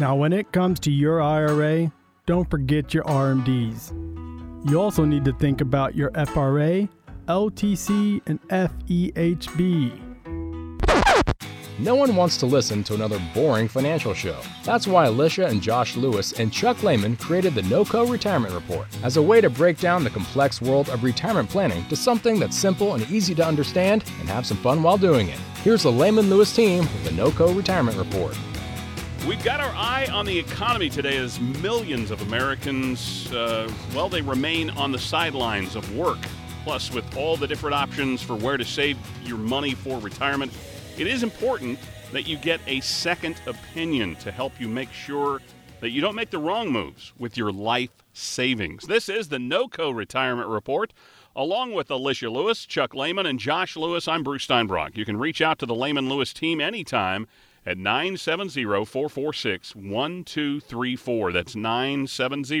Now, when it comes to your IRA, don't forget your RMDs. You also need to think about your FRA, LTC, and FEHB. No one wants to listen to another boring financial show. That's why Alicia and Josh Lewis and Chuck Lehman created the NOCO Retirement Report as a way to break down the complex world of retirement planning to something that's simple and easy to understand and have some fun while doing it. Here's the Lehman Lewis team with the NOCO Retirement Report. We've got our eye on the economy today as millions of Americans, uh, well, they remain on the sidelines of work. Plus, with all the different options for where to save your money for retirement, it is important that you get a second opinion to help you make sure that you don't make the wrong moves with your life savings. This is the NOCO Retirement Report. Along with Alicia Lewis, Chuck Lehman, and Josh Lewis, I'm Bruce Steinbrock. You can reach out to the Lehman Lewis team anytime at 970 446 1234. That's 970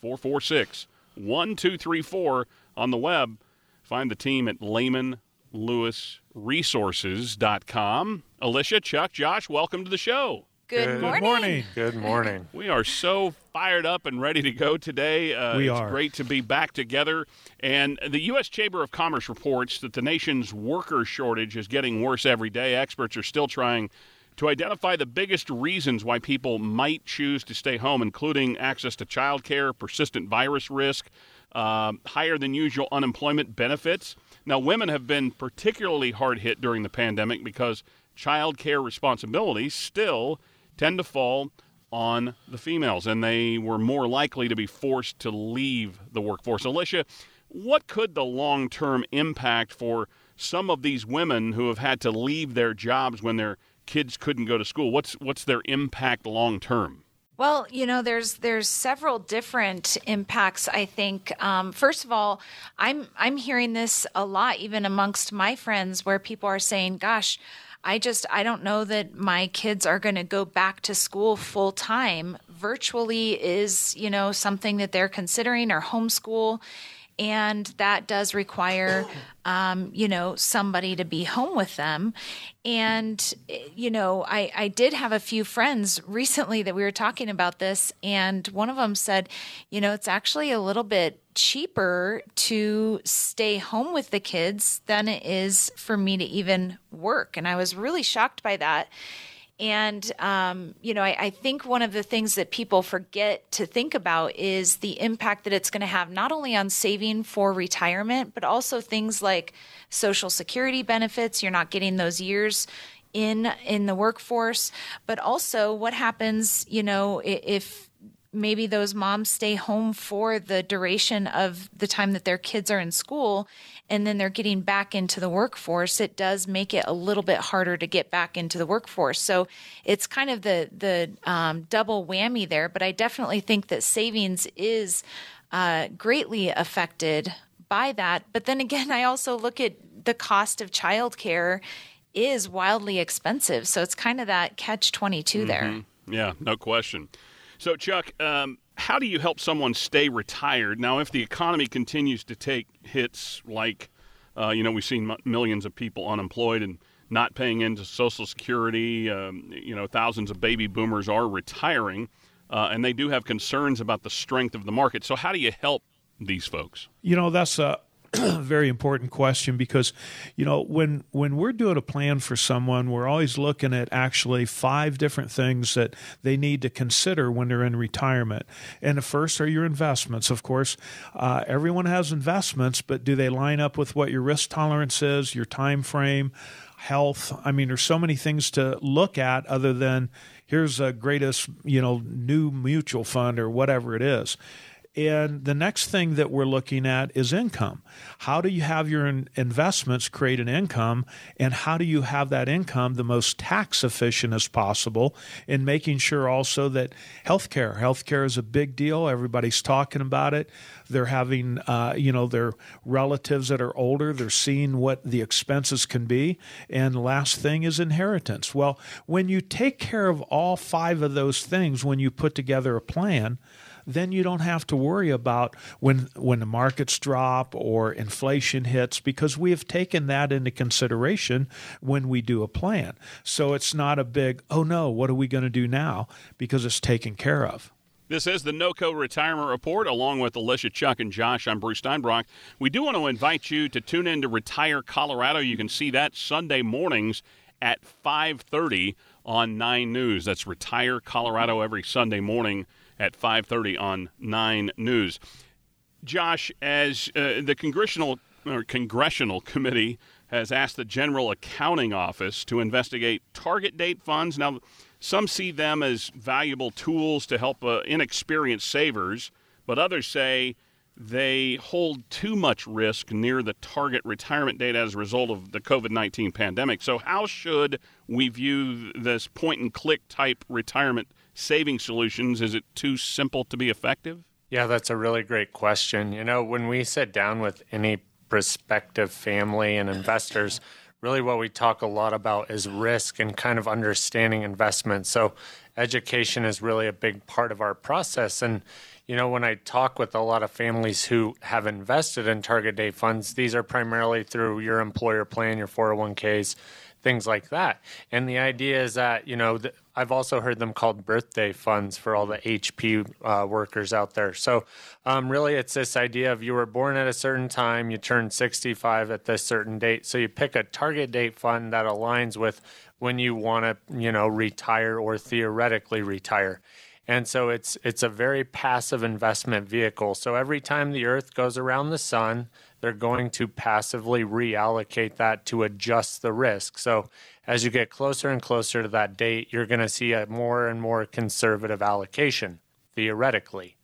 446 1234 on the web. Find the team at Lehman Lewis resources.com. Alicia, Chuck, Josh, welcome to the show. Good, Good morning. morning. Good morning. We are so fired up and ready to go today. Uh, We it's are. great to be back together. And the U.S. Chamber of Commerce reports that the nation's worker shortage is getting worse every day. Experts are still trying to identify the biggest reasons why people might choose to stay home, including access to childcare, persistent virus risk, um, higher than usual unemployment benefits. Now, women have been particularly hard hit during the pandemic because child care responsibilities still tend to fall on the females, and they were more likely to be forced to leave the workforce. Alicia, what could the long term impact for some of these women who have had to leave their jobs when their kids couldn't go to school? What's what's their impact long term? Well, you know, there's there's several different impacts. I think. Um, first of all, I'm I'm hearing this a lot, even amongst my friends, where people are saying, "Gosh, I just I don't know that my kids are going to go back to school full time. Virtually is you know something that they're considering or homeschool." And that does require um, you know somebody to be home with them. And you know I, I did have a few friends recently that we were talking about this and one of them said you know it's actually a little bit cheaper to stay home with the kids than it is for me to even work. And i was really shocked by that and, um, you know, I, I, think one of the things that people forget to think about is the impact that it's going to have not only on saving for retirement, but also things like social security benefits. You're not getting those years in in the workforce, but also what happens, you know, if maybe those moms stay home for the duration of the time that their kids are in school and then they're getting back into the workforce it does make it a little bit harder to get back into the workforce. So it's kind of the the um, double whammy there but i definitely think that savings is uh, greatly affected by that. But then again i also look at the cost of childcare is wildly expensive. So it's kind of that catch 22 there. Yeah, no question. So, Chuck, um, how do you help someone stay retired? Now, if the economy continues to take hits like, uh, you know, we've seen m- millions of people unemployed and not paying into Social Security, um, you know, thousands of baby boomers are retiring, uh, and they do have concerns about the strength of the market. So, how do you help these folks? You know, that's a very important question because you know when when we're doing a plan for someone we're always looking at actually five different things that they need to consider when they're in retirement. And the first are your investments of course. Uh, everyone has investments but do they line up with what your risk tolerance is your time frame health? I mean there's so many things to look at other than here's a greatest you know new mutual fund or whatever it is and the next thing that we're looking at is income. How do you have your investments create an income? And how do you have that income the most tax efficient as possible? In making sure also that healthcare, healthcare is a big deal. Everybody's talking about it. They're having, uh, you know, their relatives that are older, they're seeing what the expenses can be. And last thing is inheritance. Well, when you take care of all five of those things, when you put together a plan, then you don't have to worry about when when the markets drop or inflation hits because we have taken that into consideration when we do a plan. So it's not a big, oh no, what are we going to do now? Because it's taken care of. This is the NOCO Retirement Report, along with Alicia, Chuck, and Josh. I'm Bruce Steinbrock. We do want to invite you to tune in to Retire Colorado. You can see that Sunday mornings at 5:30 on Nine News. That's Retire Colorado every Sunday morning at 5:30 on Nine News. Josh, as uh, the congressional or congressional committee has asked the General Accounting Office to investigate target date funds. Now some see them as valuable tools to help uh, inexperienced savers, but others say they hold too much risk near the target retirement date as a result of the COVID 19 pandemic. So, how should we view this point and click type retirement saving solutions? Is it too simple to be effective? Yeah, that's a really great question. You know, when we sit down with any prospective family and investors, really what we talk a lot about is risk and kind of understanding investment. So education is really a big part of our process. And, you know, when I talk with a lot of families who have invested in target date funds, these are primarily through your employer plan, your 401ks, things like that. And the idea is that, you know, th- I've also heard them called birthday funds for all the HP uh, workers out there. So, um, really, it's this idea of you were born at a certain time, you turned 65 at this certain date. So, you pick a target date fund that aligns with when you want to, you know, retire or theoretically retire. And so it's it's a very passive investment vehicle. So every time the earth goes around the sun, they're going to passively reallocate that to adjust the risk. So as you get closer and closer to that date, you're going to see a more and more conservative allocation, theoretically.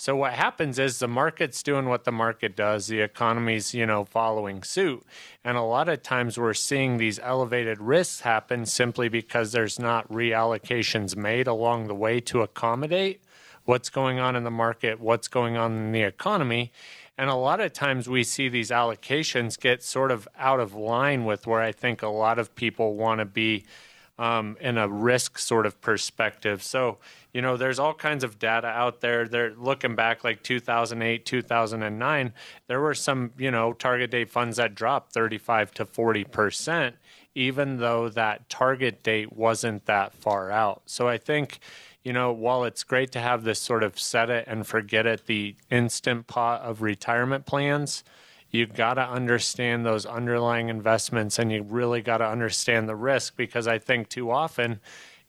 So what happens is the market's doing what the market does, the economy's, you know, following suit. And a lot of times we're seeing these elevated risks happen simply because there's not reallocations made along the way to accommodate what's going on in the market, what's going on in the economy. And a lot of times we see these allocations get sort of out of line with where I think a lot of people want to be um, in a risk sort of perspective. So, you know, there's all kinds of data out there. They're looking back like 2008, 2009. There were some, you know, target date funds that dropped 35 to 40 percent, even though that target date wasn't that far out. So I think you know, while it's great to have this sort of set it and forget it, the instant pot of retirement plans, you've got to understand those underlying investments and you really got to understand the risk because I think too often,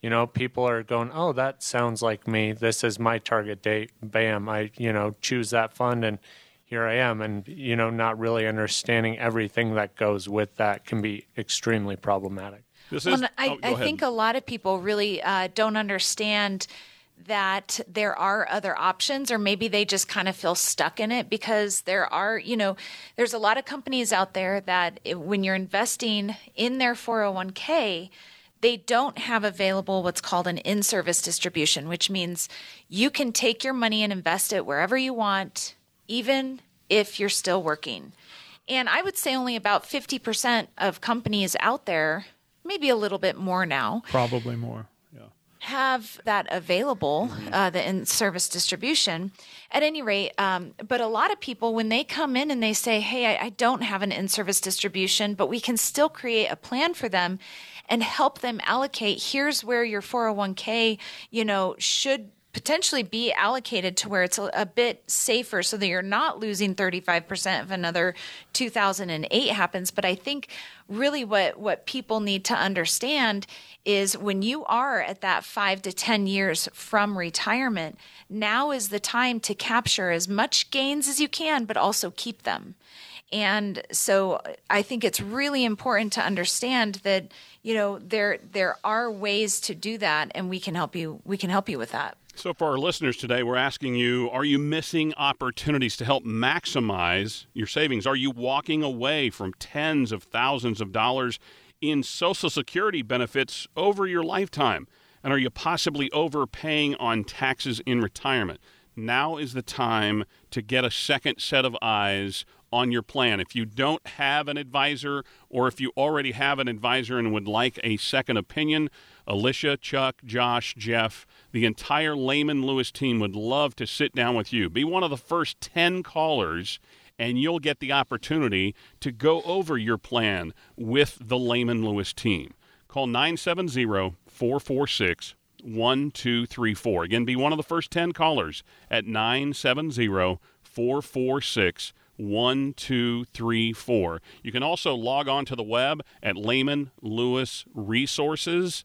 you know, people are going, oh, that sounds like me. This is my target date. Bam, I, you know, choose that fund and here I am. And, you know, not really understanding everything that goes with that can be extremely problematic. This is, I, oh, I think a lot of people really uh, don't understand that there are other options or maybe they just kind of feel stuck in it because there are you know there's a lot of companies out there that when you're investing in their 401k they don't have available what's called an in-service distribution which means you can take your money and invest it wherever you want even if you're still working. And i would say only about 50% of companies out there maybe a little bit more now. Probably more. Yeah. Have that available, mm-hmm. uh, the in service distribution. At any rate, um, but a lot of people, when they come in and they say, Hey, I, I don't have an in service distribution, but we can still create a plan for them and help them allocate. Here's where your 401k, you know, should potentially be allocated to where it's a, a, bit safer so that you're not losing 35% if another 2008 happens. But i think really what what people need to understand is when you are at that 5 to 10 years from retirement now is the time to capture as much gains as you can but also keep them. And so i think it's really important to understand that you know there there are ways to do that and we can help you we can help you with that so, for our listeners today, we're asking you are you missing opportunities to help maximize your savings? Are you walking away from tens of thousands of dollars in Social Security benefits over your lifetime? And are you possibly overpaying on taxes in retirement? Now is the time to get a second set of eyes on your plan. If you don't have an advisor, or if you already have an advisor and would like a second opinion, Alicia, Chuck, Josh, Jeff, the entire Lehman Lewis team would love to sit down with you. Be one of the first 10 callers, and you'll get the opportunity to go over your plan with the Lehman Lewis team. Call 970 446 1234. Again, be one of the first 10 callers at 970 446 1234. You can also log on to the web at Lehman Lewis Resources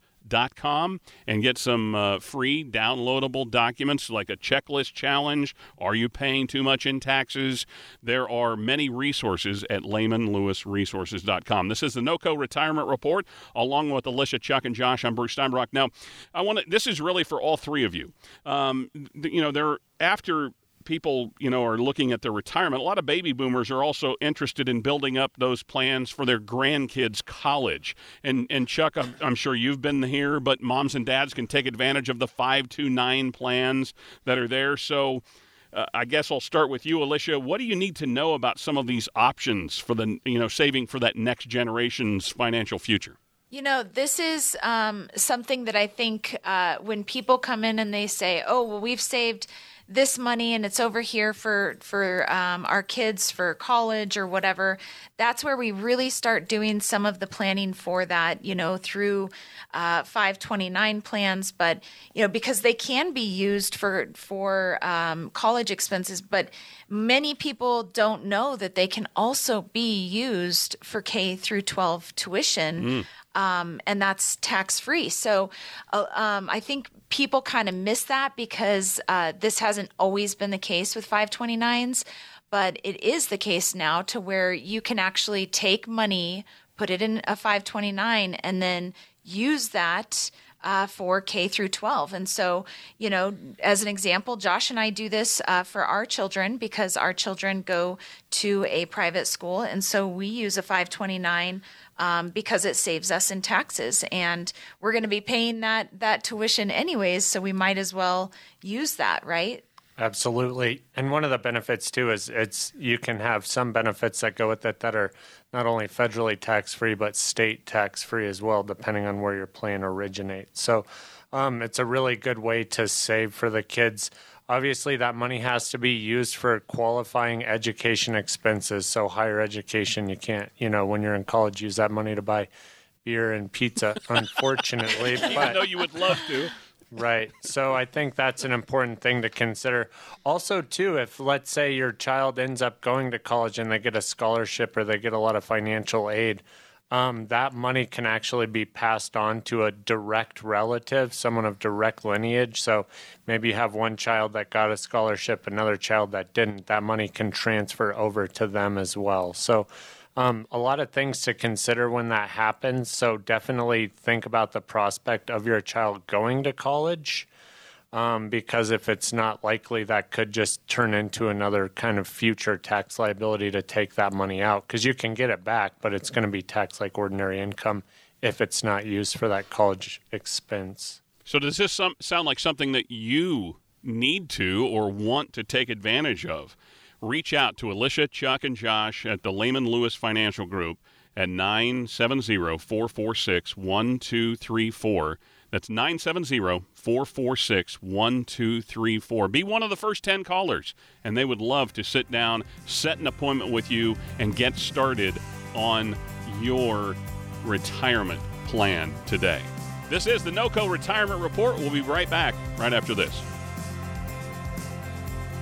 com and get some uh, free downloadable documents like a checklist challenge. Are you paying too much in taxes? There are many resources at lehmanlewisresources.com. This is the NOCO Retirement Report, along with Alicia, Chuck, and Josh. I'm Bruce Steinbrock. Now, I want to. This is really for all three of you. Um, you know, there after people, you know, are looking at their retirement, a lot of baby boomers are also interested in building up those plans for their grandkids' college. And and Chuck, I'm, I'm sure you've been here, but moms and dads can take advantage of the 529 plans that are there. So uh, I guess I'll start with you, Alicia. What do you need to know about some of these options for the, you know, saving for that next generation's financial future? You know, this is um, something that I think uh, when people come in and they say, "Oh, well, we've saved." This money and it's over here for for um, our kids for college or whatever that's where we really start doing some of the planning for that you know through uh, 529 plans but you know because they can be used for for um, college expenses but many people don't know that they can also be used for k through 12 tuition mm. Um, and that's tax free. So uh, um, I think people kind of miss that because uh, this hasn't always been the case with 529s, but it is the case now to where you can actually take money, put it in a 529, and then use that. Uh, for K through 12. And so, you know, as an example, Josh and I do this uh, for our children because our children go to a private school. And so we use a 529 um, because it saves us in taxes, and we're going to be paying that that tuition anyways. So we might as well use that, right? Absolutely. And one of the benefits too is it's you can have some benefits that go with it that are not only federally tax free but state tax free as well, depending on where your plan originates. So um, it's a really good way to save for the kids. Obviously, that money has to be used for qualifying education expenses. So, higher education, you can't, you know, when you're in college, use that money to buy beer and pizza, unfortunately. Even but, though you would love to. Right. So I think that's an important thing to consider. Also, too, if let's say your child ends up going to college and they get a scholarship or they get a lot of financial aid, um, that money can actually be passed on to a direct relative, someone of direct lineage. So maybe you have one child that got a scholarship, another child that didn't. That money can transfer over to them as well. So um, a lot of things to consider when that happens. So definitely think about the prospect of your child going to college um, because if it's not likely, that could just turn into another kind of future tax liability to take that money out because you can get it back, but it's going to be taxed like ordinary income if it's not used for that college expense. So, does this some, sound like something that you need to or want to take advantage of? Reach out to Alicia, Chuck, and Josh at the Lehman Lewis Financial Group at 970 446 1234 that's 970 446 1234. Be one of the first 10 callers, and they would love to sit down, set an appointment with you, and get started on your retirement plan today. This is the NOCO Retirement Report. We'll be right back right after this.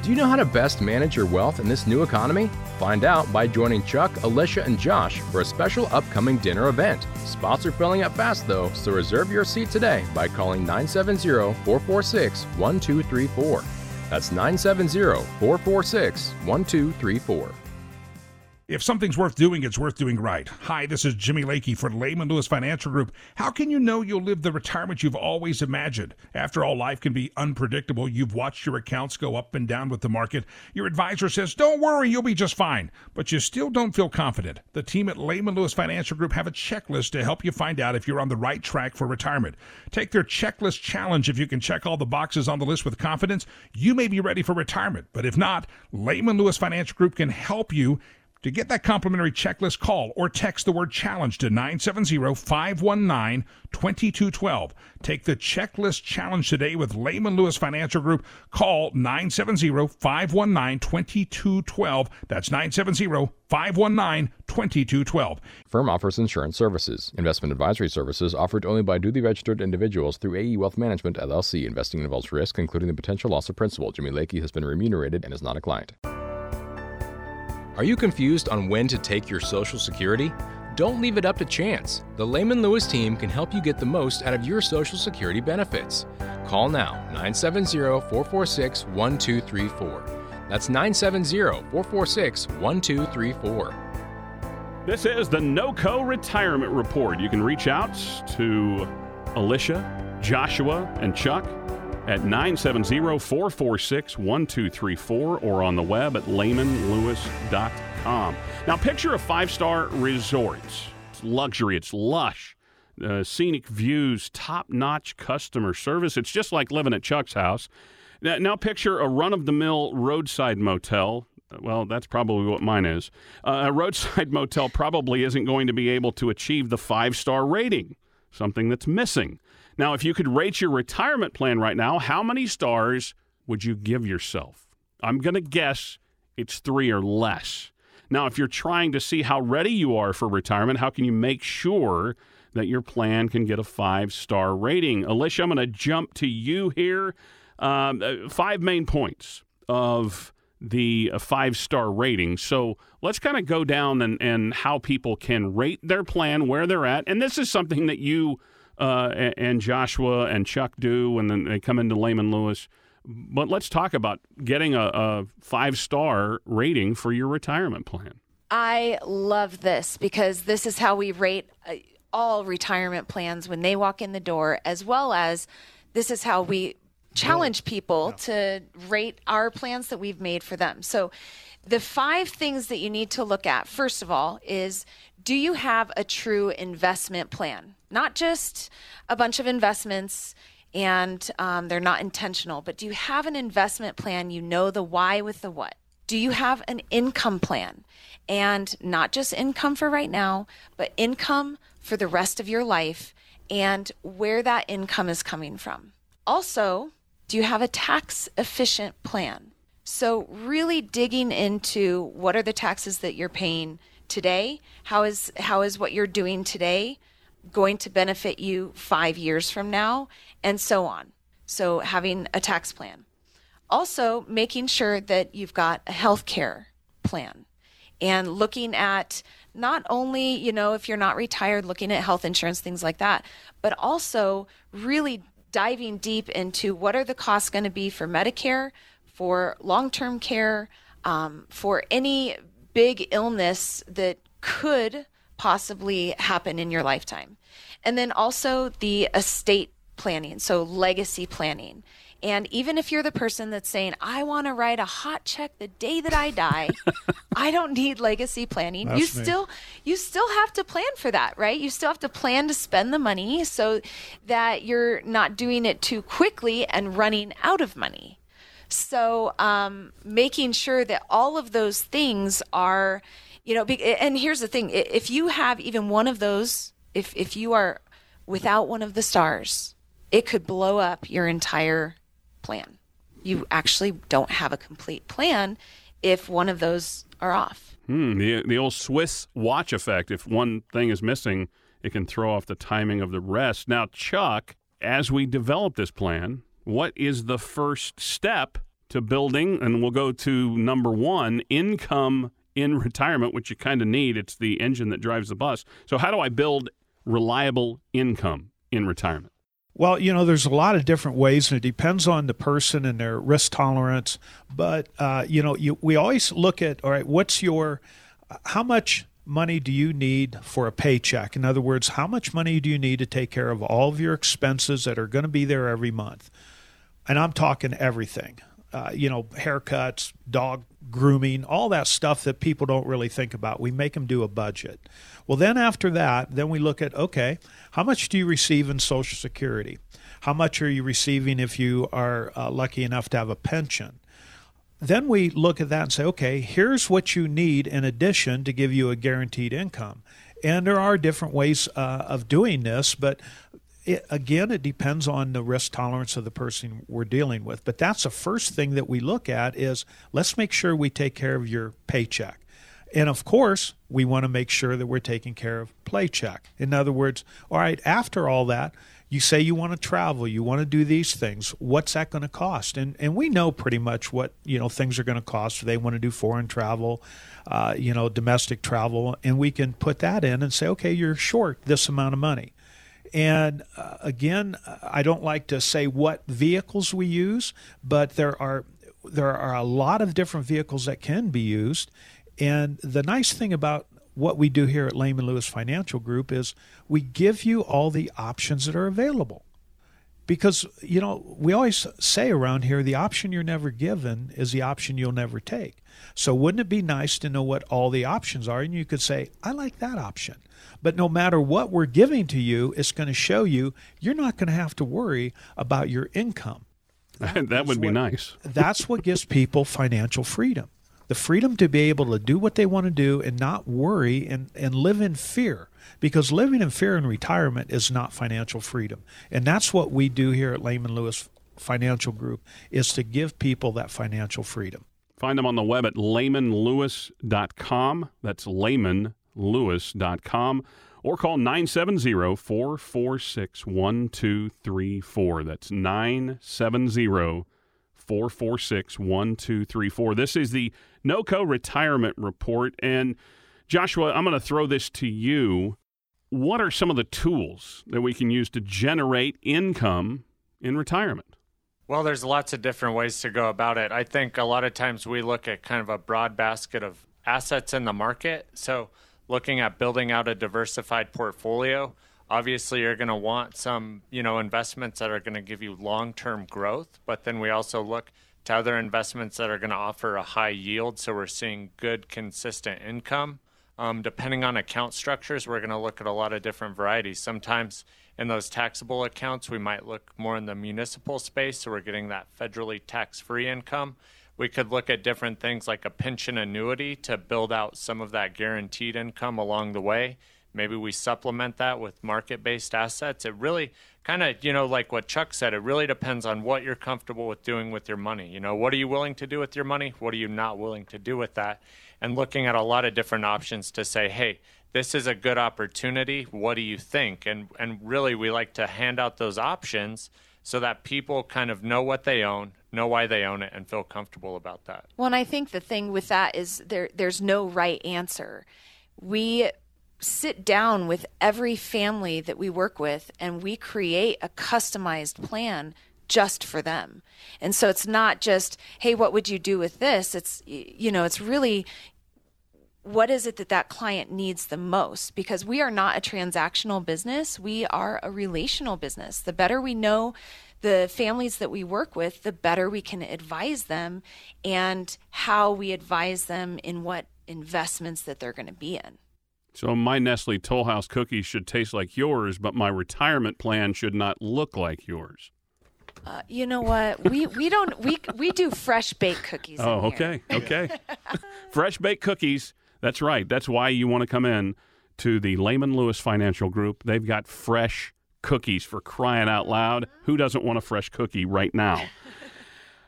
Do you know how to best manage your wealth in this new economy? Find out by joining Chuck, Alicia, and Josh for a special upcoming dinner event. Spots are filling up fast though, so reserve your seat today by calling 970 446 1234. That's 970 446 1234. If something's worth doing, it's worth doing right. Hi, this is Jimmy Lakey for Lehman Lewis Financial Group. How can you know you'll live the retirement you've always imagined? After all, life can be unpredictable. You've watched your accounts go up and down with the market. Your advisor says, don't worry, you'll be just fine. But you still don't feel confident. The team at Lehman Lewis Financial Group have a checklist to help you find out if you're on the right track for retirement. Take their checklist challenge. If you can check all the boxes on the list with confidence, you may be ready for retirement. But if not, Lehman Lewis Financial Group can help you To get that complimentary checklist, call or text the word challenge to 970 519 2212. Take the checklist challenge today with Lehman Lewis Financial Group. Call 970 519 2212. That's 970 519 2212. Firm offers insurance services. Investment advisory services offered only by duly registered individuals through AE Wealth Management LLC. Investing involves risk, including the potential loss of principal. Jimmy Lakey has been remunerated and is not a client. Are you confused on when to take your Social Security? Don't leave it up to chance. The Lehman Lewis team can help you get the most out of your Social Security benefits. Call now 970 446 1234. That's 970 446 1234. This is the NOCO Retirement Report. You can reach out to Alicia, Joshua, and Chuck at 970-446-1234 or on the web at lehmanlewis.com. Now picture a five-star resort. It's luxury, it's lush. Uh, scenic views, top-notch customer service. It's just like living at Chuck's house. Now, now picture a run-of-the-mill roadside motel well, that's probably what mine is. Uh, a roadside motel probably isn't going to be able to achieve the five star rating, something that's missing. Now, if you could rate your retirement plan right now, how many stars would you give yourself? I'm going to guess it's three or less. Now, if you're trying to see how ready you are for retirement, how can you make sure that your plan can get a five star rating? Alicia, I'm going to jump to you here. Um, uh, five main points of the uh, five star rating. So let's kind of go down and, and how people can rate their plan, where they're at. And this is something that you and, and Joshua and Chuck do, and then they come into Lehman Lewis. But let's talk about getting a, a five star rating for your retirement plan. I love this because this is how we rate uh, all retirement plans when they walk in the door, as well as this is how we challenge people yeah. to rate our plans that we've made for them. So, the five things that you need to look at, first of all, is do you have a true investment plan? Not just a bunch of investments and um, they're not intentional, but do you have an investment plan? You know the why with the what. Do you have an income plan? And not just income for right now, but income for the rest of your life and where that income is coming from. Also, do you have a tax efficient plan? So, really digging into what are the taxes that you're paying today? How is how is what you're doing today going to benefit you 5 years from now and so on. So, having a tax plan. Also, making sure that you've got a health care plan and looking at not only, you know, if you're not retired, looking at health insurance, things like that, but also really diving deep into what are the costs going to be for Medicare, for long term care, um, for any big illness that could possibly happen in your lifetime. And then also the estate planning, so legacy planning. And even if you're the person that's saying, I want to write a hot check the day that I die, I don't need legacy planning. That's you me. still you still have to plan for that, right? You still have to plan to spend the money so that you're not doing it too quickly and running out of money. So um, making sure that all of those things are, you know, and here's the thing: if you have even one of those, if if you are without one of the stars, it could blow up your entire plan. You actually don't have a complete plan if one of those are off. Hmm, the, the old Swiss watch effect. If one thing is missing, it can throw off the timing of the rest. Now, Chuck, as we develop this plan, what is the first step to building? And we'll go to number one income in retirement, which you kind of need. It's the engine that drives the bus. So, how do I build reliable income in retirement? Well, you know, there's a lot of different ways, and it depends on the person and their risk tolerance. But uh, you know, you, we always look at all right, what's your, how much money do you need for a paycheck? In other words, how much money do you need to take care of all of your expenses that are going to be there every month? And I'm talking everything. Uh, you know, haircuts, dog grooming, all that stuff that people don't really think about. We make them do a budget. Well, then after that, then we look at okay, how much do you receive in Social Security? How much are you receiving if you are uh, lucky enough to have a pension? then we look at that and say, okay, here's what you need in addition to give you a guaranteed income. And there are different ways uh, of doing this, but it, again, it depends on the risk tolerance of the person we're dealing with. But that's the first thing that we look at is let's make sure we take care of your paycheck. And of course, we want to make sure that we're taking care of playcheck. In other words, all right, after all that, you say you want to travel, you want to do these things. What's that going to cost? And and we know pretty much what you know things are going to cost. They want to do foreign travel, uh, you know, domestic travel, and we can put that in and say, okay, you're short this amount of money. And uh, again, I don't like to say what vehicles we use, but there are there are a lot of different vehicles that can be used. And the nice thing about what we do here at Lehman Lewis Financial Group is we give you all the options that are available. Because, you know, we always say around here the option you're never given is the option you'll never take. So, wouldn't it be nice to know what all the options are? And you could say, I like that option. But no matter what we're giving to you, it's going to show you you're not going to have to worry about your income. That, that would be what, nice. that's what gives people financial freedom the freedom to be able to do what they want to do and not worry and, and live in fear because living in fear in retirement is not financial freedom and that's what we do here at lehman lewis financial group is to give people that financial freedom Find them on the web at lehmanlewis.com. That's lehmanlewis.com. Or call 970 446 1234. That's 970 446 1234. This is the NOCO Retirement Report. And Joshua, I'm going to throw this to you. What are some of the tools that we can use to generate income in retirement? Well, there's lots of different ways to go about it. I think a lot of times we look at kind of a broad basket of assets in the market. So, looking at building out a diversified portfolio, obviously you're going to want some, you know, investments that are going to give you long-term growth, but then we also look to other investments that are going to offer a high yield so we're seeing good consistent income. Um, depending on account structures, we're going to look at a lot of different varieties. Sometimes in those taxable accounts, we might look more in the municipal space, so we're getting that federally tax free income. We could look at different things like a pension annuity to build out some of that guaranteed income along the way. Maybe we supplement that with market based assets. It really kind of, you know, like what Chuck said, it really depends on what you're comfortable with doing with your money. You know, what are you willing to do with your money? What are you not willing to do with that? And looking at a lot of different options to say, hey, this is a good opportunity. What do you think? And and really we like to hand out those options so that people kind of know what they own, know why they own it and feel comfortable about that. Well, and I think the thing with that is there there's no right answer. We sit down with every family that we work with and we create a customized plan just for them. And so it's not just, hey, what would you do with this? It's, you know, it's really what is it that that client needs the most? Because we are not a transactional business, we are a relational business. The better we know the families that we work with, the better we can advise them and how we advise them in what investments that they're going to be in. So my Nestle Toll House cookies should taste like yours, but my retirement plan should not look like yours. Uh, you know what? We we don't we we do fresh baked cookies. Oh, okay, okay. fresh baked cookies. That's right. That's why you want to come in to the Lehman Lewis Financial Group. They've got fresh cookies for crying out loud. Who doesn't want a fresh cookie right now?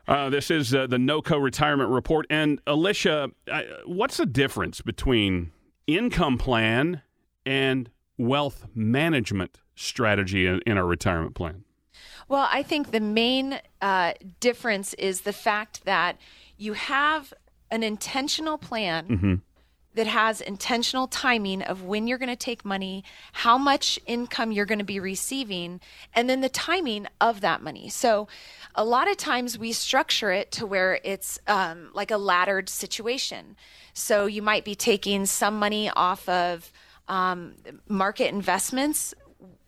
Uh, this is uh, the NOCO retirement report. And Alicia, uh, what's the difference between income plan and wealth management strategy in, in our retirement plan? Well, I think the main uh, difference is the fact that you have an intentional plan Mm-hmm. That has intentional timing of when you're going to take money, how much income you're going to be receiving, and then the timing of that money. So, a lot of times we structure it to where it's um, like a laddered situation. So, you might be taking some money off of um, market investments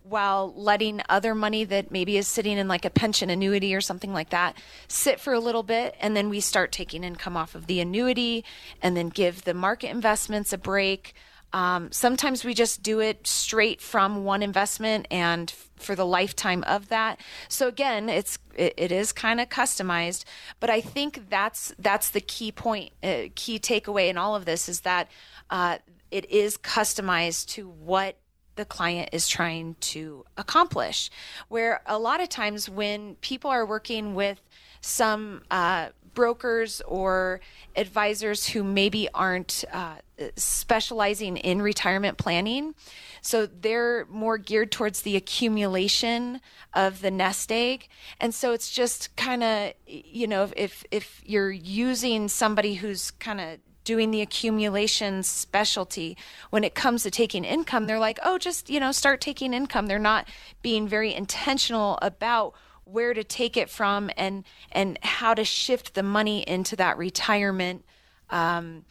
while letting other money that maybe is sitting in like a pension annuity or something like that sit for a little bit and then we start taking income off of the annuity and then give the market investments a break Um, sometimes we just do it straight from one investment and f- for the lifetime of that. So again, it's it, it is kind of customized, but I think that's that's the key point, uh, key takeaway in all of this is that uh, it is customized to what the client is trying to accomplish. Where a lot of times when people are working with some uh, brokers or advisors who maybe aren't uh, specializing in retirement planning. So they're more geared towards the accumulation of the nest egg. And so it's just kind of, you know, if, if you're using somebody who's kind of doing the accumulation specialty when it comes to taking income they're like oh just you know start taking income they're not being very intentional about where to take it from and and how to shift the money into that retirement um,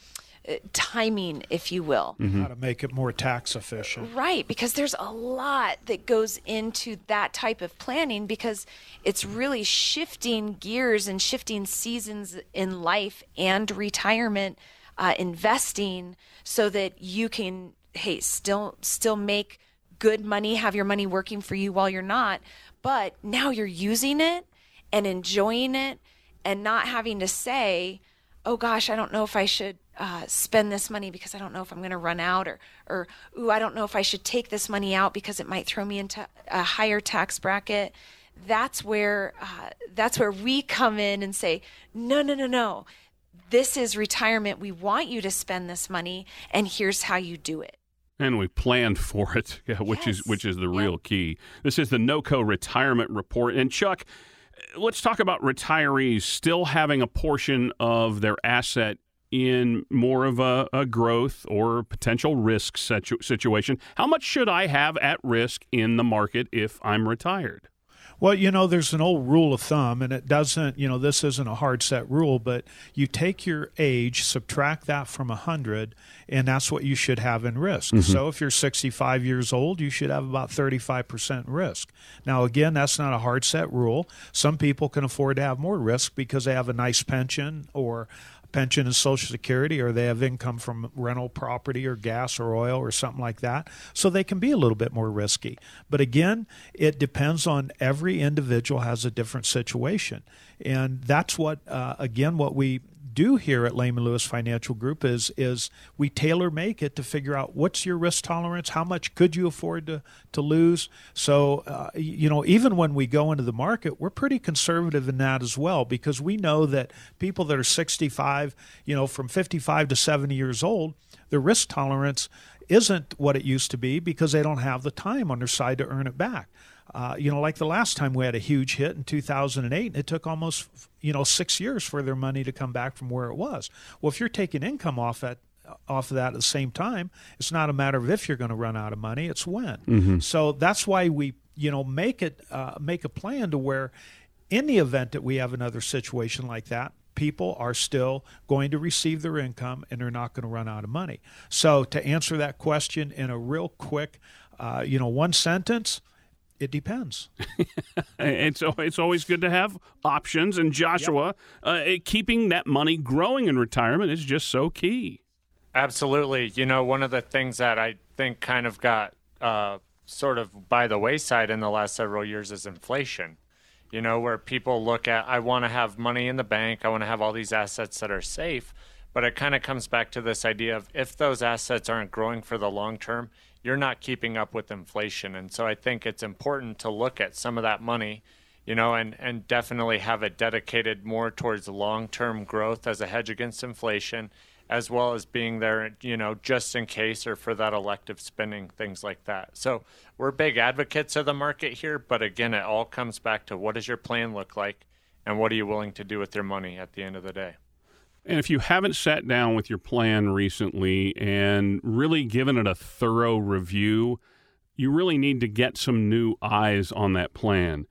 timing, if you will. Mm-hmm. How to make it more tax efficient. Right, because there's a lot that goes into that type of planning because it's really shifting gears and shifting seasons in life and retirement uh, investing so that you can, hey, still still make good money, have your money working for you while you're not, but now you're using it and enjoying it and not having to say, oh gosh, I don't know if I should uh, spend this money because I don't know if I'm going to run out, or, or, ooh, I don't know if I should take this money out because it might throw me into a higher tax bracket. That's where, uh, that's where we come in and say, no, no, no, no. This is retirement. We want you to spend this money, and here's how you do it. And we planned for it, yeah, which yes. is which is the real key. This is the NOCO retirement report. And Chuck, let's talk about retirees still having a portion of their asset in more of a, a growth or potential risk situ- situation. How much should I have at risk in the market if I'm retired? Well, you know, there's an old rule of thumb, and it doesn't, you know, this isn't a hard set rule, but you take your age, subtract that from 100, and that's what you should have in risk. Mm-hmm. So if you're 65 years old, you should have about 35% risk. Now, again, that's not a hard set rule. Some people can afford to have more risk because they have a nice pension or pension and social security or they have income from rental property or gas or oil or something like that. So they can be a little bit more risky. But again it depends on every individual has a different situation. And that's what uh, again what we do here at Lehman Lewis Financial Group is is we tailor make it to figure out what's your risk tolerance, how much could you afford to to lose. So uh, you know, even when we go into the market, we're pretty conservative in that as well because we know that people that are 65, you know, from 55 to 70 years old, their risk tolerance isn't what it used to be because they don't have the time on their side to earn it back. Uh, you know, like the last time we had a huge hit in 2008, it took almost you know six years for their money to come back from where it was. Well, if you're taking income off that off of that at the same time, it's not a matter of if you're going to run out of money; it's when. Mm-hmm. So that's why we you know make it uh, make a plan to where, in the event that we have another situation like that, people are still going to receive their income and they're not going to run out of money. So to answer that question in a real quick, uh, you know, one sentence it depends. it's it's always good to have options. And Joshua, yep. uh, keeping that money growing in retirement is just so key. Absolutely. You know, one of the things that I think kind of got uh, sort of by the wayside in the last several years is inflation. You know, where people look at, I want to have money in the bank, I want to have all these assets that are safe. But it kind of comes back to this idea of if those assets aren't growing for the long term, you're not keeping up with inflation. And so I think it's important to look at some of that money, you know, and, and definitely have it dedicated more towards long term growth as a hedge against inflation, as well as being there, you know, just in case or for that elective spending, things like that. So we're big advocates of the market here, but again, it all comes back to what does your plan look like and what are you willing to do with your money at the end of the day? And if you haven't sat down with your plan recently and really given it a thorough review, you really need to get some new eyes on that plan.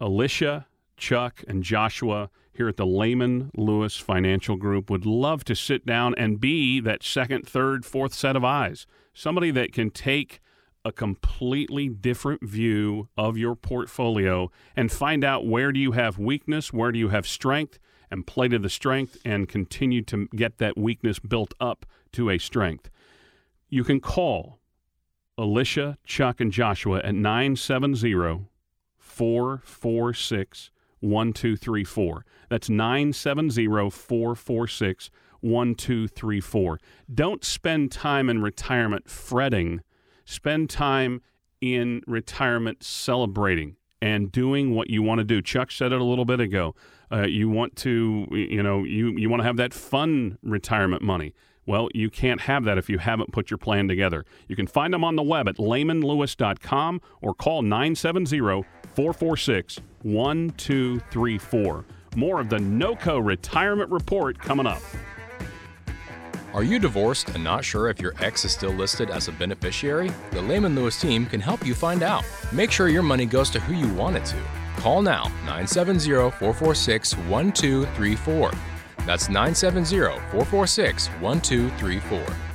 Alicia, Chuck, and Joshua here at the Lehman Lewis Financial Group would love to sit down and be that second, third, fourth set of eyes. Somebody that can take a completely different view of your portfolio and find out where do you have weakness, where do you have strength, and play to the strength and continue to get that weakness built up to a strength. you can call Alicia, Chuck, and Joshua at 970 446 1234. That's 970 446 1234. Don't spend time in retirement fretting. Spend time in retirement celebrating and doing what you want to do. Chuck said it a little bit ago. Uh, you want to, you know, you, you want to have that fun retirement money. Well, you can't have that if you haven't put your plan together. You can find them on the web at lehmanlewis.com or call 970 446 1234. More of the NOCO Retirement Report coming up. Are you divorced and not sure if your ex is still listed as a beneficiary? The Lehman Lewis team can help you find out. Make sure your money goes to who you want it to. Call now 970 446 1234. That's 970 446 1234.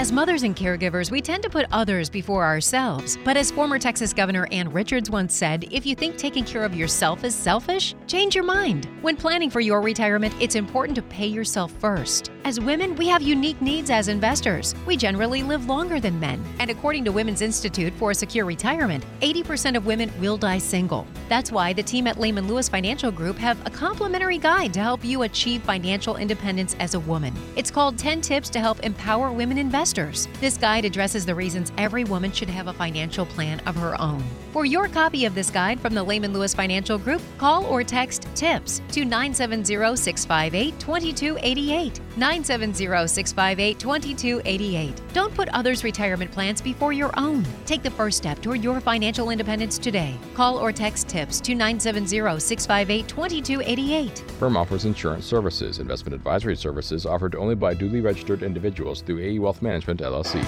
As mothers and caregivers, we tend to put others before ourselves. But as former Texas Governor Ann Richards once said, if you think taking care of yourself is selfish, change your mind. When planning for your retirement, it's important to pay yourself first. As women, we have unique needs as investors. We generally live longer than men. And according to Women's Institute for a Secure Retirement, 80% of women will die single. That's why the team at Lehman Lewis Financial Group have a complimentary guide to help you achieve financial independence as a woman. It's called 10 Tips to Help Empower Women Investors investors. This guide addresses the reasons every woman should have a financial plan of her own. For your copy of this guide from the Lehman Lewis Financial Group, call or text TIPS to 970 658 2288. 970 658 2288. Don't put others' retirement plans before your own. Take the first step toward your financial independence today. Call or text TIPS to 970 658 2288. Firm offers insurance services. Investment advisory services offered only by duly registered individuals through AE Wealth Management, LLC.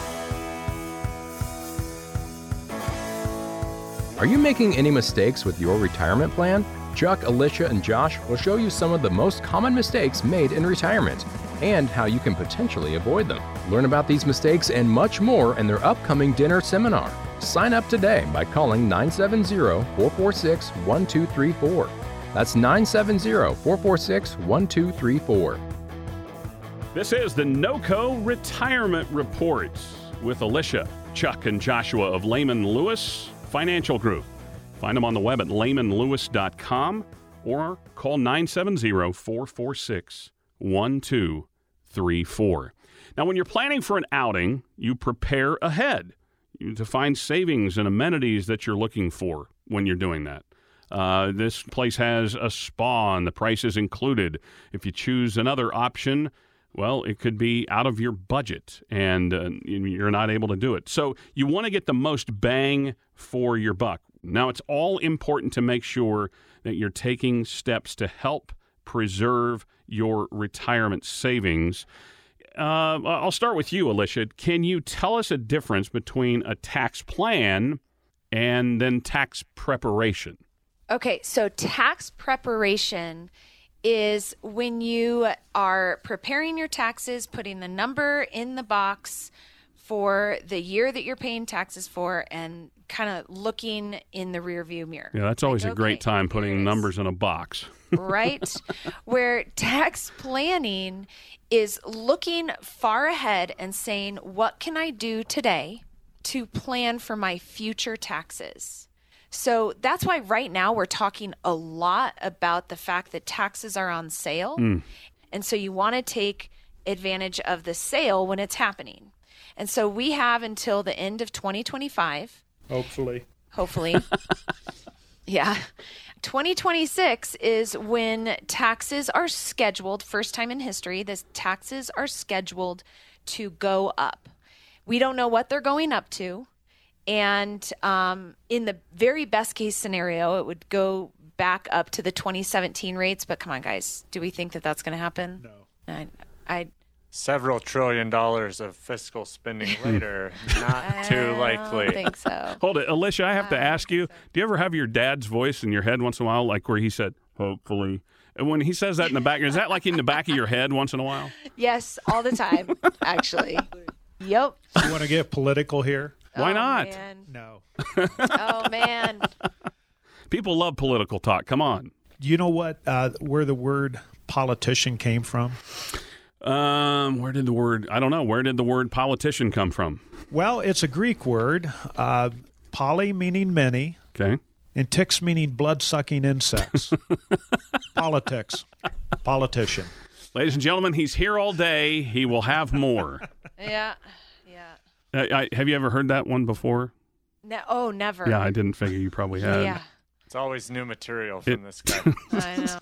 Are you making any mistakes with your retirement plan? Chuck, Alicia, and Josh will show you some of the most common mistakes made in retirement and how you can potentially avoid them. Learn about these mistakes and much more in their upcoming dinner seminar. Sign up today by calling 970 446 1234. That's 970 446 1234. This is the NOCO Retirement Report with Alicia, Chuck, and Joshua of Lehman Lewis Financial Group. Find them on the web at lehmanlewis.com or call 970 446 1234. Now, when you're planning for an outing, you prepare ahead to find savings and amenities that you're looking for when you're doing that. Uh, this place has a spa and the price is included. If you choose another option, well, it could be out of your budget and uh, you're not able to do it. So you want to get the most bang for your buck. Now, it's all important to make sure that you're taking steps to help preserve your retirement savings. Uh, I'll start with you, Alicia. Can you tell us a difference between a tax plan and then tax preparation? Okay, so tax preparation is when you are preparing your taxes, putting the number in the box for the year that you're paying taxes for, and kind of looking in the rearview mirror. Yeah, that's always like, a great time putting numbers in a box. right? Where tax planning is looking far ahead and saying, what can I do today to plan for my future taxes? So that's why right now we're talking a lot about the fact that taxes are on sale. Mm. And so you want to take advantage of the sale when it's happening. And so we have until the end of 2025. Hopefully. Hopefully. yeah. 2026 is when taxes are scheduled, first time in history, the taxes are scheduled to go up. We don't know what they're going up to. And um, in the very best case scenario, it would go back up to the 2017 rates. But come on, guys, do we think that that's going to happen? No. I, I several trillion dollars of fiscal spending later, not too likely. I think so. Hold it, Alicia. I have to ask you: so. Do you ever have your dad's voice in your head once in a while, like where he said, "Hopefully"? And when he says that in the back, is that like in the back of your head once in a while? Yes, all the time, actually. Yep. You want to get political here? Why oh, not? Man. No. oh man. People love political talk. Come on. Do you know what? Uh, where the word politician came from? Um, where did the word? I don't know. Where did the word politician come from? Well, it's a Greek word, uh, poly meaning many, Okay. and ticks meaning blood sucking insects. Politics, politician. Ladies and gentlemen, he's here all day. He will have more. Yeah. Yeah. Uh, I, have you ever heard that one before? No, oh, never. Yeah, I didn't figure you probably had. Yeah. It's always new material from It- this guy. I know.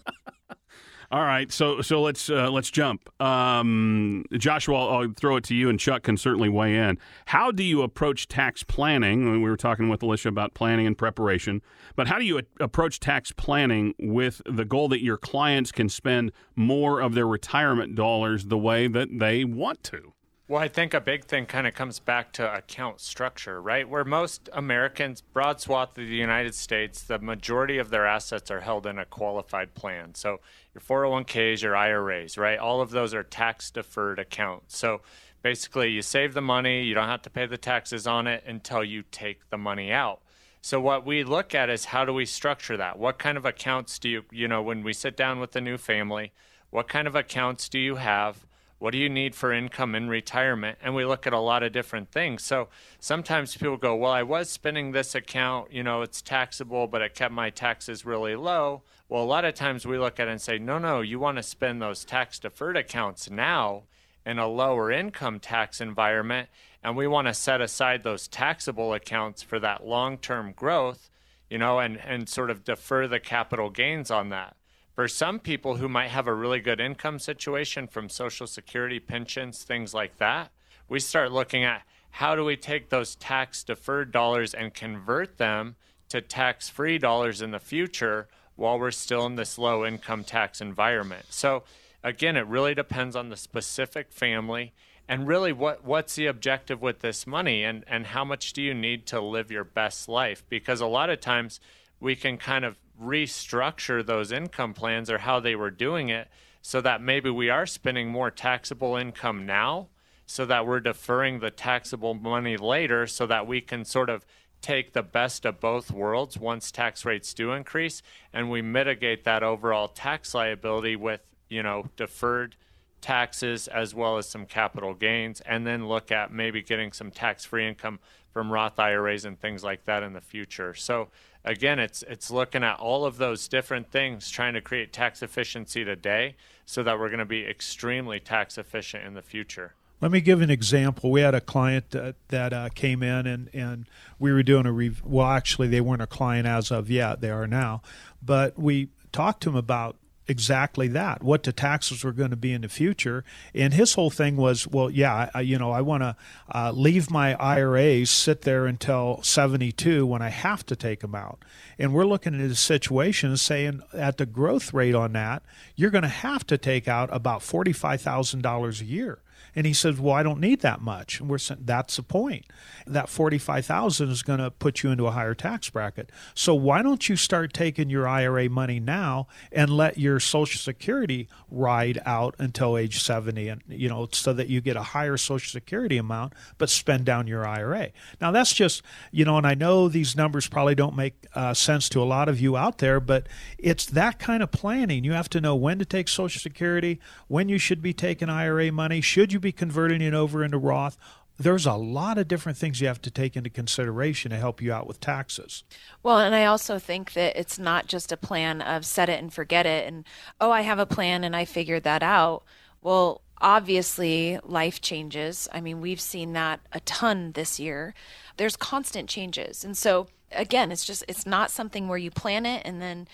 All right, so so let's uh, let's jump. Um, Joshua, I'll, I'll throw it to you, and Chuck can certainly weigh in. How do you approach tax planning? We were talking with Alicia about planning and preparation, but how do you a- approach tax planning with the goal that your clients can spend more of their retirement dollars the way that they want to? Well, I think a big thing kind of comes back to account structure, right? Where most Americans, broad swath of the United States, the majority of their assets are held in a qualified plan. So your 401ks, your IRAs, right? All of those are tax deferred accounts. So basically, you save the money, you don't have to pay the taxes on it until you take the money out. So what we look at is how do we structure that? What kind of accounts do you, you know, when we sit down with a new family, what kind of accounts do you have? What do you need for income in retirement? And we look at a lot of different things. So sometimes people go, Well, I was spending this account, you know, it's taxable, but it kept my taxes really low. Well, a lot of times we look at it and say, No, no, you want to spend those tax deferred accounts now in a lower income tax environment. And we want to set aside those taxable accounts for that long term growth, you know, and, and sort of defer the capital gains on that. For some people who might have a really good income situation from Social Security, pensions, things like that, we start looking at how do we take those tax deferred dollars and convert them to tax free dollars in the future while we're still in this low income tax environment. So, again, it really depends on the specific family and really what, what's the objective with this money and, and how much do you need to live your best life? Because a lot of times we can kind of restructure those income plans or how they were doing it so that maybe we are spending more taxable income now so that we're deferring the taxable money later so that we can sort of take the best of both worlds once tax rates do increase and we mitigate that overall tax liability with you know deferred taxes as well as some capital gains and then look at maybe getting some tax-free income from Roth IRAs and things like that in the future. So again, it's it's looking at all of those different things trying to create tax efficiency today so that we're going to be extremely tax efficient in the future. Let me give an example. We had a client that, that uh, came in and, and we were doing a rev- well, actually, they weren't a client as of yet. They are now, but we talked to him about exactly that what the taxes were going to be in the future. And his whole thing was well yeah I, you know i want to uh, leave my iras sit there until 72 when i have to take them out. And we're looking at a situation saying at the growth rate on that you're going to have to take out about $45000 a year and he says, "Well, I don't need that much." And we're saying that's the point. That forty-five thousand is going to put you into a higher tax bracket. So why don't you start taking your IRA money now and let your Social Security ride out until age seventy, and you know, so that you get a higher Social Security amount, but spend down your IRA. Now that's just you know, and I know these numbers probably don't make uh, sense to a lot of you out there, but it's that kind of planning. You have to know when to take Social Security, when you should be taking IRA money, should you be converting it over into Roth. There's a lot of different things you have to take into consideration to help you out with taxes. Well, and I also think that it's not just a plan of set it and forget it and, oh, I have a plan and I figured that out. Well, obviously, life changes. I mean, we've seen that a ton this year. There's constant changes. And so, again, it's just, it's not something where you plan it and then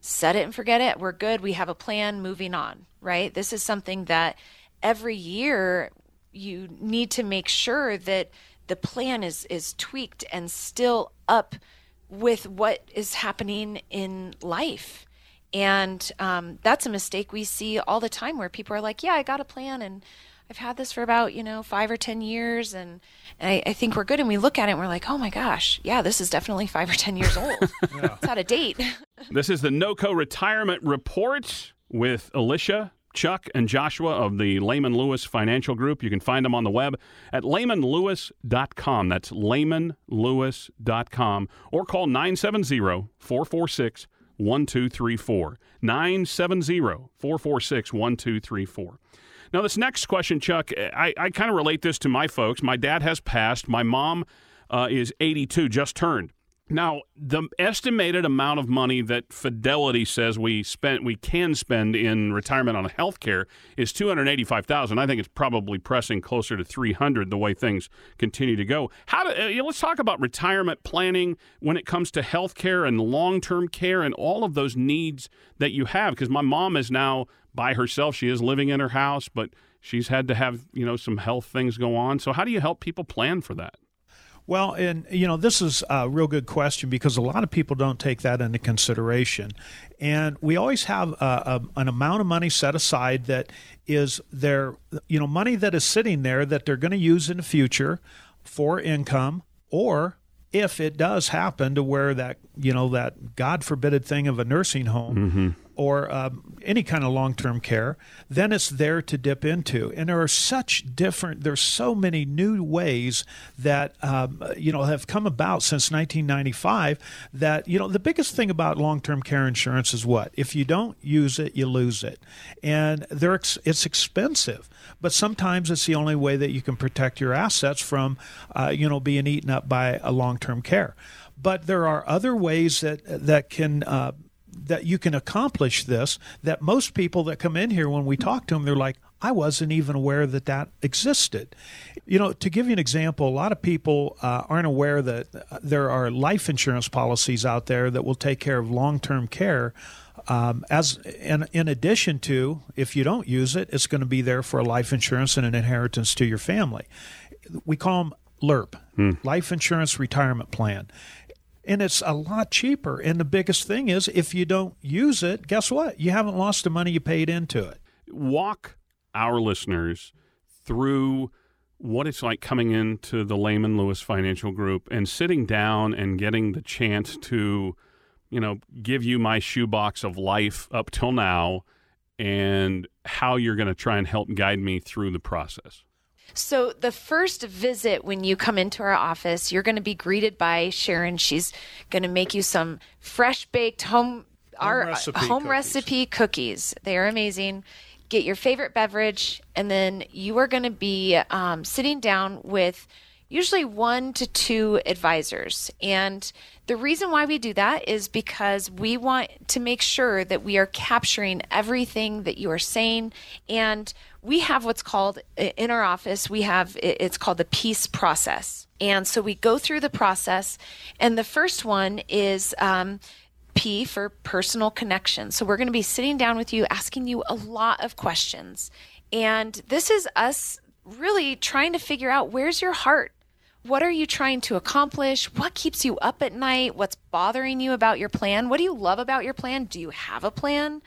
set it and forget it. We're good. We have a plan moving on, right? This is something that every year you need to make sure that the plan is is tweaked and still up with what is happening in life. And um, that's a mistake we see all the time where people are like yeah i got a plan and i've had this for about you know five or ten years and, and I, I think we're good. And we look at it and we're like oh my gosh yeah this is definitely five or ten years old. It's out of date. This is the NOCO Retirement Report with Alicia, Chuck, and Joshua of the Lehman Lewis Financial Group. You can find them on the web at lehmanlewis.com. That's lehmanlewis.com. Or call 970 446 1234. 970 446 1234. Now, this next question, Chuck, I, I kind of relate this to my folks. My dad has passed. My mom uh, is 82, just turned. Now, the estimated amount of money that Fidelity says we spent, we can spend in retirement on health care is two hundred eighty-five thousand. I think it's probably pressing closer to three hundred the way things continue to go. How do, you know, let's talk about retirement planning when it comes to health care and long-term care and all of those needs that you have. Because my mom is now by herself; she is living in her house, but she's had to have you know some health things go on. So, how do you help people plan for that? Well, and you know, this is a real good question because a lot of people don't take that into consideration. And we always have a, a, an amount of money set aside that is their, you know, money that is sitting there that they're going to use in the future for income or if it does happen to where that you know that god forbidded thing of a nursing home mm-hmm or um, any kind of long-term care, then it's there to dip into. And there are such different, there's so many new ways that um, you know have come about since 1995. That you know the biggest thing about long-term care insurance is what if you don't use it, you lose it, and they're it's expensive. But sometimes it's the only way that you can protect your assets from, uh, you know, being eaten up by a long-term care but there are other ways that that can uh, that you can accomplish this that most people that come in here when we talk to them they're like I wasn't even aware that that existed. You know, to give you an example, a lot of people uh, aren't aware that there are life insurance policies out there that will take care of long term care. Um, as in, in addition to, if you don't use it, it's going to be there for a life insurance and an inheritance to your family. We call them LIRP, hmm. Life Insurance Retirement Plan and it's a lot cheaper. And the biggest thing is, if you don't use it, guess what? You haven't lost the money you paid into it. Walk our listeners through what it's like coming into the Lehman Lewis Financial Group and sitting down and getting the chance to, you know, give you my shoebox of life up till now and how you're going to try and help guide me through the process. So, the first visit when you come into our office, you're going to be greeted by Sharon. She's going to make you some fresh baked home, home our recipe home cookies. recipe cookies. They are amazing. Get your favorite beverage, and then you are going to be um, sitting down with usually one to two advisors. And the reason why we do that is because we want to make sure that we are capturing everything that you are saying. And we have what's called in our office, we have it's called the peace process. And so we go through the process. And the first one is, um, P for personal connection. So we're going to be sitting down with you, asking you a lot of questions. And this is us really trying to figure out where's your heart? What are you trying to accomplish? What keeps you up at night? What's bothering you about your plan? What do you love about your plan? Do you have a plan?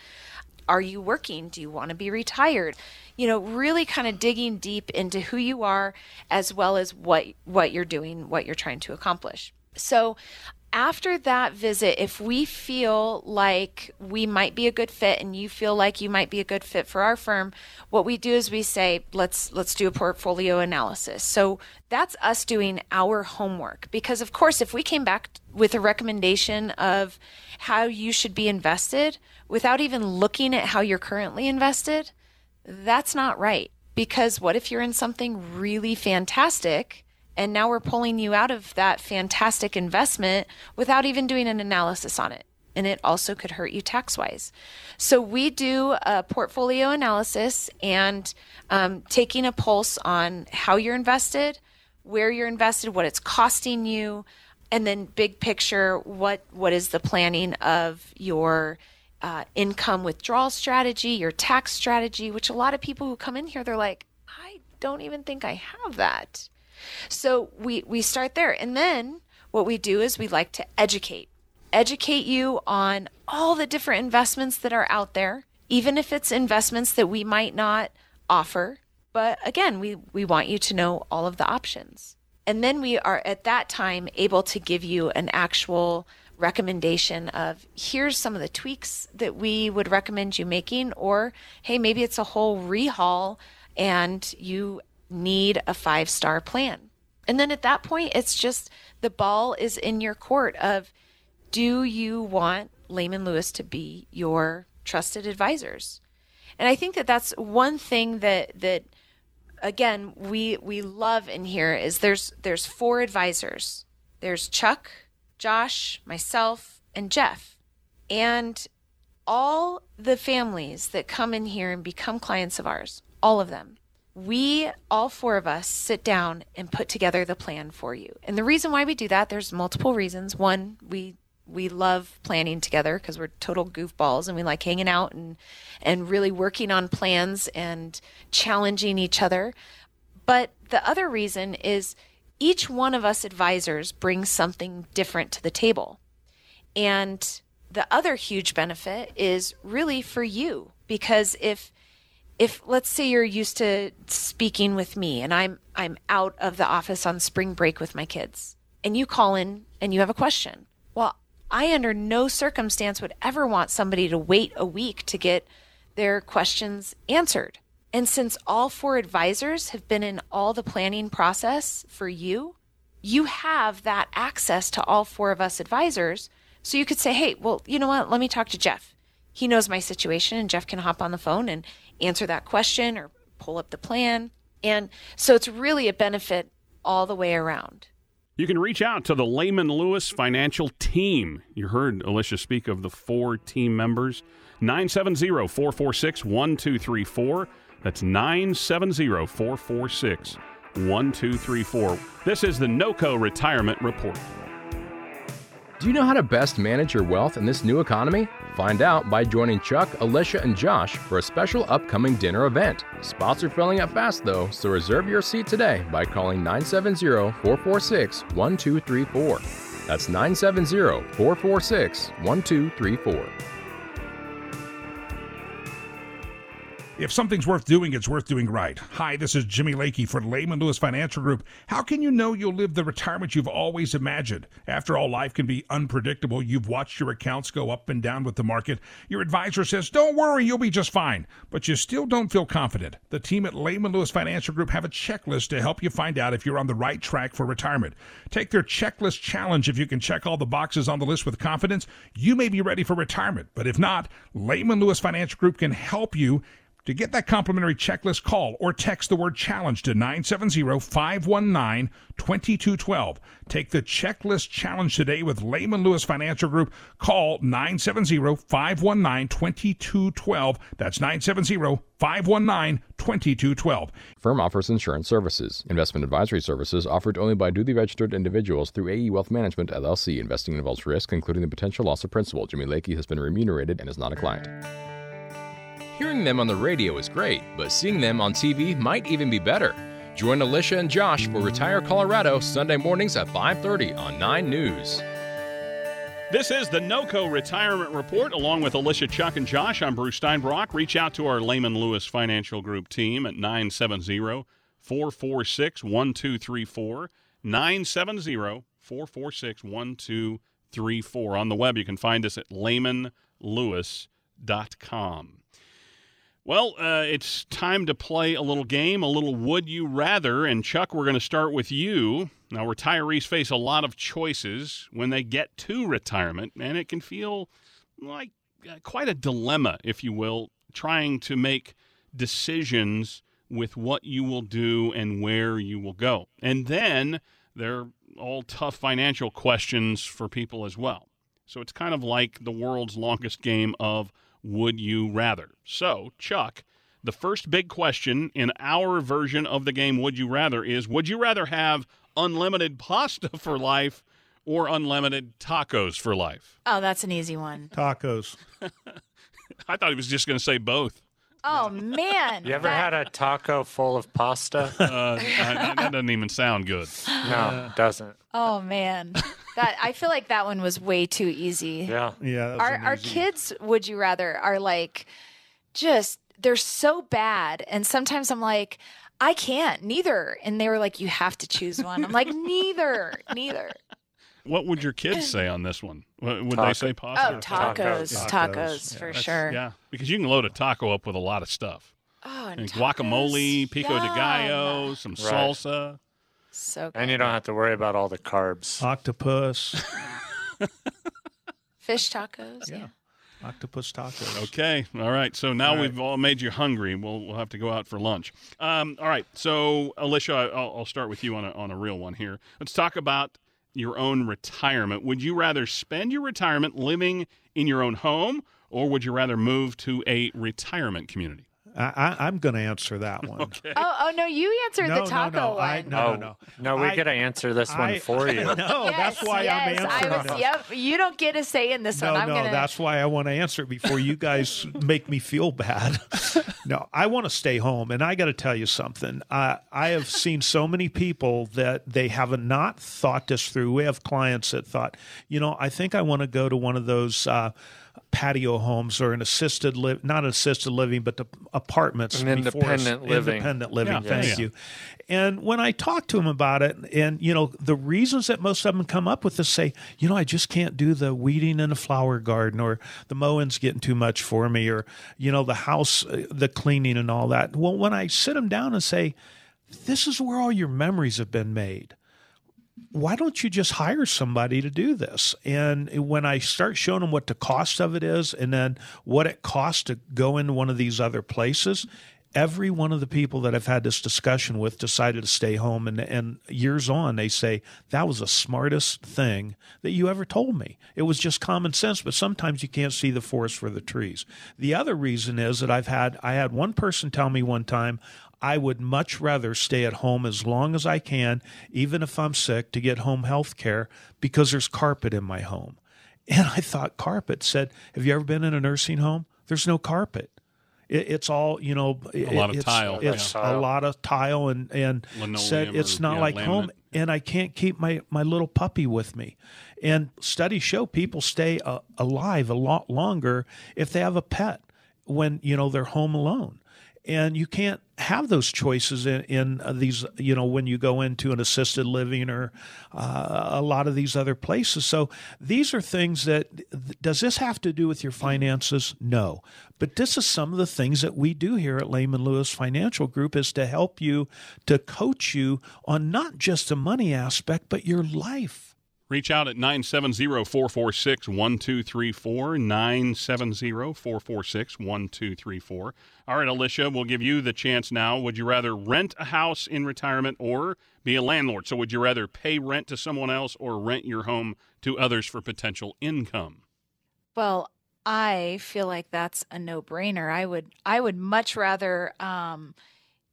Are you working? Do you want to be retired? You know, really kind of digging deep into who you are as well as what what you're doing, what you're trying to accomplish. So, after that visit, if we feel like we might be a good fit and you feel like you might be a good fit for our firm, what we do is we say, let's let's do a portfolio analysis. So that's us doing our homework because of course if we came back with a recommendation of how you should be invested without even looking at how you're currently invested, that's not right. Because what if you're in something really fantastic and now we're pulling you out of that fantastic investment without even doing an analysis on it. And it also could hurt you tax wise. So we do a portfolio analysis and um, taking a pulse on how you're invested, where you're invested, what it's costing you, and then big picture, what what is the planning of your uh, income withdrawal strategy, your tax strategy, which a lot of people who come in here, they're like, I don't even think I have that. So we, we start there. And then what we do is we like to educate, educate you on all the different investments that are out there, even if it's investments that we might not offer. But again, we, we want you to know all of the options. And then we are at that time able to give you an actual recommendation of here's some of the tweaks that we would recommend you making, or hey, maybe it's a whole rehaul and you need a five star plan. And then at that point, it's just the ball is in your court of do you want Lehman Lewis to be your trusted advisors? And I think that that's one thing that that again we we love in here is there's there's four advisors. There's Chuck, Josh, myself, and Jeff. And all the families that come in here and become clients of ours, all of them, we all four of us sit down and put together the plan for you. And the reason why we do that, there's multiple reasons. One, we we love planning together because we're total goofballs and we like hanging out and and really working on plans and challenging each other. But the other reason is each one of us advisors brings something different to the table. And the other huge benefit is really for you because if if let's say you're used to speaking with me and I'm I'm out of the office on spring break with my kids and you call in and you have a question. Well, I under no circumstance would ever want somebody to wait a week to get their questions answered. And since all four advisors have been in all the planning process for you, you have that access to all four of us advisors. So you could say, hey, well, you know what? Let me talk to Jeff. He knows my situation, and Jeff can hop on the phone and answer that question or pull up the plan. And so it's really a benefit all the way around. You can reach out to the Lehman Lewis financial team. You heard Alicia speak of the four team members. 970 446 1234. That's 970 446 1234. This is the NOCO Retirement Report. Do you know how to best manage your wealth in this new economy? Find out by joining Chuck, Alicia, and Josh for a special upcoming dinner event. Spots are filling up fast though, so reserve your seat today by calling 970 446 1234. That's 970 446 1234. If something's worth doing, it's worth doing right. Hi, this is Jimmy Lakey for Lehman Lewis Financial Group. How can you know you'll live the retirement you've always imagined? After all, life can be unpredictable. You've watched your accounts go up and down with the market. Your advisor says, Don't worry, you'll be just fine. But you still don't feel confident. The team at Lehman Lewis Financial Group have a checklist to help you find out if you're on the right track for retirement. Take their checklist challenge. If you can check all the boxes on the list with confidence, you may be ready for retirement. But if not, Lehman Lewis Financial Group can help you to get that complimentary checklist, call or text the word challenge to 970 519 2212. Take the checklist challenge today with Lehman Lewis Financial Group. Call 970 519 2212. That's 970 519 2212. Firm offers insurance services. Investment advisory services offered only by duly registered individuals through AE Wealth Management LLC. Investing involves risk, including the potential loss of principal. Jimmy Lakey has been remunerated and is not a client. Hearing them on the radio is great, but seeing them on TV might even be better. Join Alicia and Josh for Retire Colorado Sunday mornings at 5:30 on 9 News. This is the NOCO Retirement Report, along with Alicia, Chuck, and Josh. I'm Bruce Steinbrock. Reach out to our Lehman Lewis Financial Group team at 970 446 1234. 970 446 1234. On the web, you can find us at lehmanlewis.com. Well, uh, it's time to play a little game, a little Would You Rather. And Chuck, we're going to start with you. Now, retirees face a lot of choices when they get to retirement, and it can feel like uh, quite a dilemma, if you will, trying to make decisions with what you will do and where you will go. And then there are all tough financial questions for people as well. So it's kind of like the world's longest game of would you rather? So, Chuck, the first big question in our version of the game Would You Rather is Would you rather have unlimited pasta for life or unlimited tacos for life? Oh, that's an easy one. Tacos. I thought he was just going to say both. Oh man! You ever That- had a taco full of pasta? Uh, I- that doesn't even sound good. no, it doesn't. Oh man, that I feel like that one was way too easy. Yeah. Yeah. our an our kids, would you rather, are like just they're so bad, and sometimes I'm like. I can't, neither. And they were like, You have to choose one. I'm like, Neither, neither. What would your kids say on this one? Would would they say oh, pasta? Oh, tacos, Tacos. tacos, Tacos, for That's- sure. Yeah, because you can load a taco up with a lot of stuff. Oh, and And tacos? guacamole, pico de gallo, some Right. salsa. So good. And you don't have to worry about all the carbs. Octopus. Fish tacos. Yeah. Octopus tacos. Okay. All right. So now All right. we've all made you hungry. We'll we'll have to go out for lunch. Um, all right. So Alicia, I'll, I'll start with you on a on a real one here. Let's talk about your own retirement. Would you rather spend your retirement living in your own home, or would you rather move to a retirement community? I, I, I'm going to answer that one. Okay. Oh, oh no, you answered No, the taco no, no, one. I- no, oh, no. no, we I- get to answer this one for you. no, yes, that's why yes, I'm I answering was, it. Yep, you don't get a say in this No, one. I'm no, gonna. that's why I want to answer it before you guys make me feel bad. no, I want to stay home, and I got to tell you something. I I have seen so many people that they have not thought this through. We have clients that thought, you know, I think I want to go to one of those. Uh, patio homes or an assisted live not assisted living but the apartments An independent living. independent living Yeah, thank you. And when I talk to them about it, and you know, the reasons that most of them come up with is say, you know, I just can't do the weeding in the flower garden, or the mowing's getting too much for me, or you know, the house, uh, the cleaning and all that. Well, when I sit them down and say, this is where all your memories have been made why don't you just hire somebody to do this? And when I start showing them what the cost of it is and then what it costs to go into one of these other places, every one of the people that I've had this discussion with decided to stay home. And, and years on, they say, that was the smartest thing that you ever told me. It was just common sense, but sometimes you can't see the forest for the trees. The other reason is that I've had, I had one person tell me one time, I would much rather stay at home as long as I can, even if I'm sick, to get home health care because there's carpet in my home. And I thought carpet said, Have you ever been in a nursing home? There's no carpet. It, it's all, you know, A lot of it's, tile, It's yeah. a lot of tile and, and Linoleum said it's or, not yeah, like home. And I can't keep my, my little puppy with me. And studies show people stay uh, alive a lot longer if they have a pet when, you know, they're home alone and you can't have those choices in, in uh, these you know when you go into an assisted living or uh, a lot of these other places. So these are things that does this have to do with your finances? No. But this is some of the things that we do here at Lehman Lewis Financial Group is to help you to coach you on not just the money aspect but your life Reach out at 970-446-1234, 970-446-1234. All right, Alicia, we'll give you the chance now. Would you rather rent a house in retirement or be a landlord? So would you rather pay rent to someone else or rent your home to others for potential income? Well, I feel like that's a no-brainer. I would I would much rather um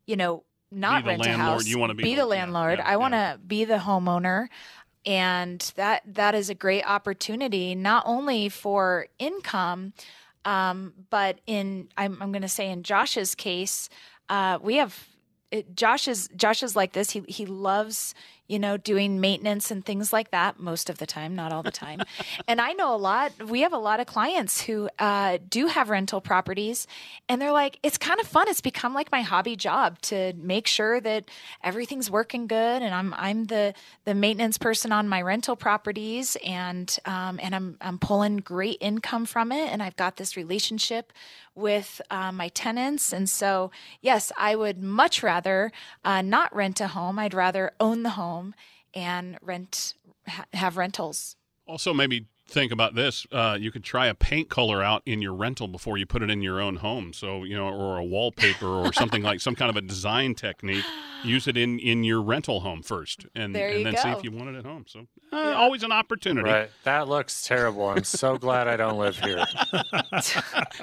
you know not rent a house. You wanna be be the- the landlord. yeah, I want to yeah. be the homeowner and that that is a great opportunity not only for income um, but in I'm, I'm going to say in Josh's case, uh, we have it, Josh is Josh is like this. He he loves you know doing maintenance and things like that most of the time, not all the time. and I know a lot. We have a lot of clients who uh, do have rental properties, and they're like, it's kind of fun. It's become like my hobby job to make sure that everything's working good, and I'm I'm the the maintenance person on my rental properties, and um, and I'm I'm pulling great income from it, and I've got this relationship with uh, my tenants. And so, yes, I would much rather uh, not rent a home. I'd rather own the home and rent, ha- have rentals. Also, maybe think about this. Uh, you could try a paint color out in your rental before you put it in your own home. So, you know, or a wallpaper or something like some kind of a design technique. Use it in, in your rental home first and, and you then see if you want it at home. So, uh, always an opportunity. Right. That looks terrible. I'm so glad I don't live here.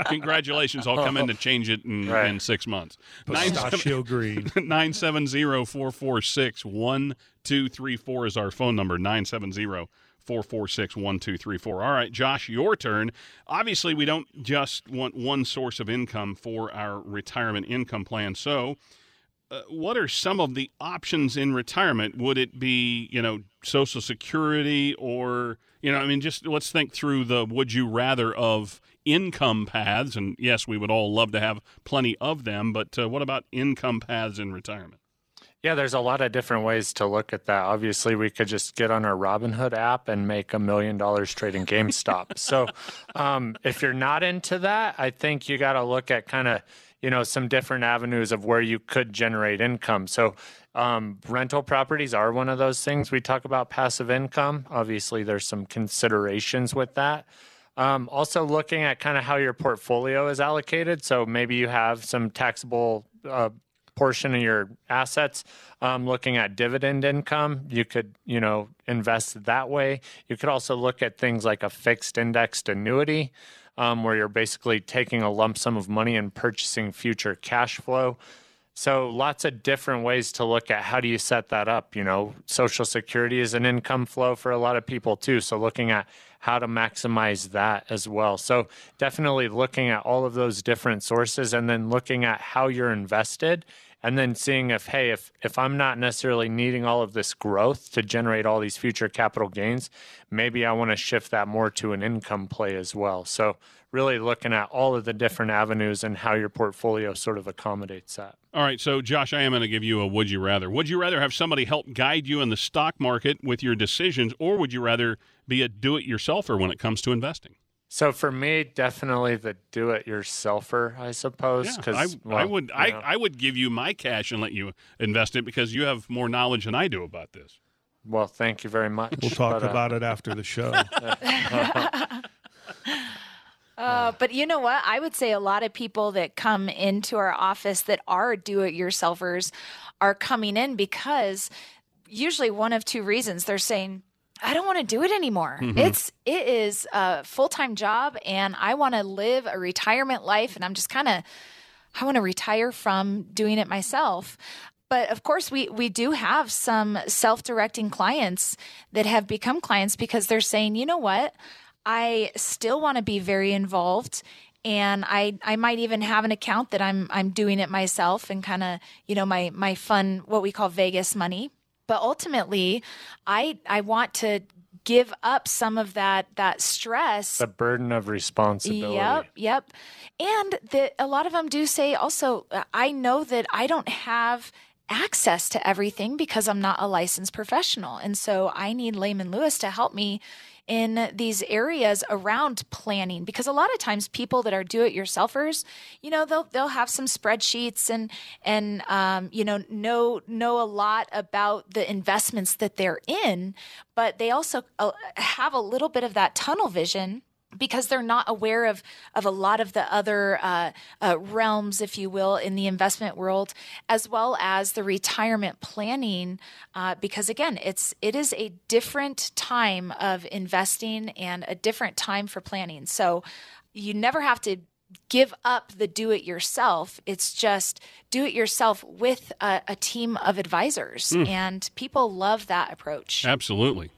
Congratulations. I'll come in to change it in, Right. in six months. Nine pistachio green 970-446-1234 is our phone number 970-446-1234 all right josh your turn. Obviously we don't just want one source of income for our retirement income plan. So uh, what are some of the options in retirement? Would it be you know social security or you know i mean just let's think through the would you rather of income paths. And yes we would all love to have plenty of them but uh, what about income paths in retirement Yeah, there's a lot of different ways to look at that. Obviously, we could just get on our Robinhood app and make a million dollars trading GameStop. so, um, if you're not into that, I think you got to look at kind of you know some different avenues of where you could generate income. So, um, rental properties are one of those things. We talk about passive income. Obviously, there's some considerations with that. Um, also, looking at kind of how your portfolio is allocated. So maybe you have some taxable uh, portion of your assets. Um, looking at dividend income, you could you know invest that way. You could also look at things like a fixed indexed annuity. Um, where you're basically taking a lump sum of money and purchasing future cash flow. So lots of different ways to look at how do you set that up. You know, Social Security is an income flow for a lot of people too. So looking at how to maximize that as well. So definitely looking at all of those different sources and then looking at how you're invested and then seeing if hey if if i'm not necessarily needing all of this growth to generate all these future capital gains maybe i want to shift that more to an income play as well so really looking at all of the different avenues and how your portfolio sort of accommodates that all right so josh i am going to give you a would you rather would you rather have somebody help guide you in the stock market with your decisions or would you rather be a do-it-yourselfer when it comes to investing so for me, definitely the do-it-yourselfer, I suppose. Because yeah, I, well, I, would, I, I would give you my cash and let you invest it because you have more knowledge than I do about this. Well, thank you very much. We'll talk but, uh, about it after the show. Uh, but you know what? I would say a lot of people that come into our office that are do it yourselfers are coming in because usually one of two reasons. They're saying, I don't want to do it anymore. Mm-hmm. It's it is a full-time job and I want to live a retirement life and I'm just kind of I want to retire from doing it myself. But of course we we do have some self-directing clients that have become clients because they're saying, "You know what? I still want to be very involved and I I might even have an account that I'm I'm doing it myself and kind of, you know, my my fun what we call Vegas money. But ultimately i i want to give up some of that that stress. The burden of responsibility. Yep yep. And that a lot of them do say also i know that i don't have access to everything because i'm not a licensed professional and so i need lehman lewis to help me in these areas around planning because a lot of times people that are do-it-yourselfers, you know, they'll they'll have some spreadsheets and and um, you know know know a lot about the investments that they're in, but they also uh, have a little bit of that tunnel vision because they're not aware of of a lot of the other uh, uh, realms, if you will, in the investment world, as well as the retirement planning. Uh, because again, it's it is a different time of investing and a different time for planning. So you never have to give up the do it yourself. It's just do it yourself with a, a team of advisors, mm. and people love that approach. Absolutely.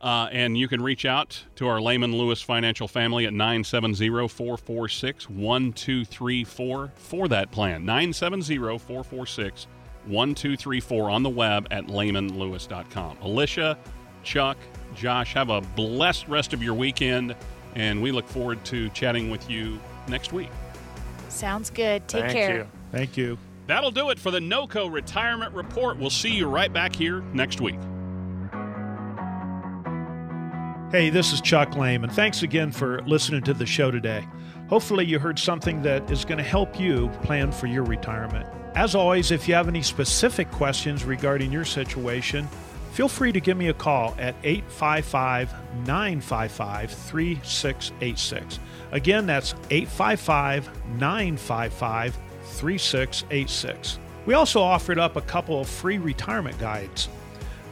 Uh, and you can reach out to our Lehman Lewis financial family at 970 446 1234 for that plan. 970 446 1234 on the web at lehmanlewis.com. Alicia, Chuck, Josh, have a blessed rest of your weekend, and we look forward to chatting with you next week. Sounds good. Take Thank care. You. Thank you. That'll do it for the NOCO Retirement Report. We'll see you right back here next week. Hey, this is Chuck Lehman, and Thanks again for listening to the show today. Hopefully, you heard something that is going to help you plan for your retirement. As always, if you have any specific questions regarding your situation, feel free to give me a call at 855 955 3686. Again, that's 855 955 3686. We also offered up a couple of free retirement guides.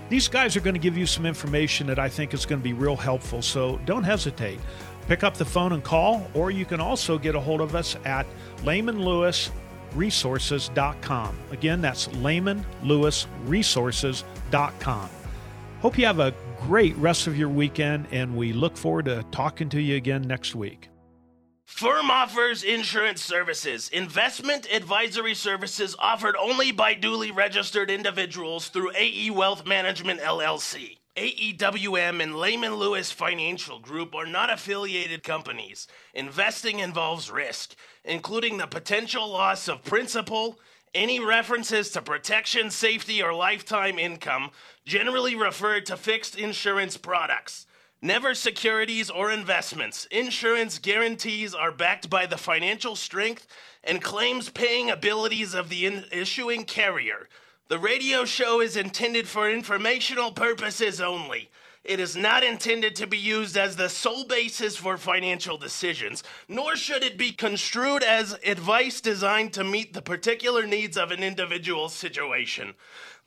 These guys are going to give you some information that I think is going to be real helpful, so don't hesitate. Pick up the phone and call, or you can also get a hold of us at lehmanlewisresources.com. Again, that's lehmanlewisresources.com. Hope you have a great rest of your weekend, and we look forward to talking to you again next week. Firm offers insurance services, investment advisory services offered only by duly registered individuals through AE Wealth Management LLC. AEWM and Lehman Lewis Financial Group are not affiliated companies. Investing involves risk, including the potential loss of principal. Any references to protection, safety, or lifetime income generally refer to fixed insurance products. Never securities or investments. Insurance guarantees are backed by the financial strength and claims paying abilities of the in- issuing carrier. The radio show is intended for informational purposes only. It is not intended to be used as the sole basis for financial decisions, nor should it be construed as advice designed to meet the particular needs of an individual situation.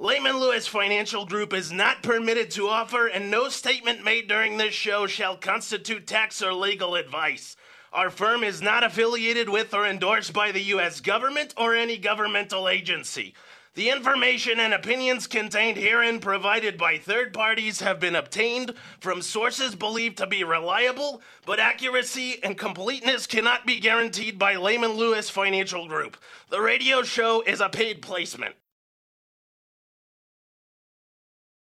Lehman Lewis Financial Group is not permitted to offer, and no statement made during this show shall constitute tax or legal advice. Our firm is not affiliated with or endorsed by the U.S. government or any governmental agency. The information and opinions contained herein provided by third parties have been obtained from sources believed to be reliable, but accuracy and completeness cannot be guaranteed by Lehman Lewis Financial Group. The radio show is a paid placement.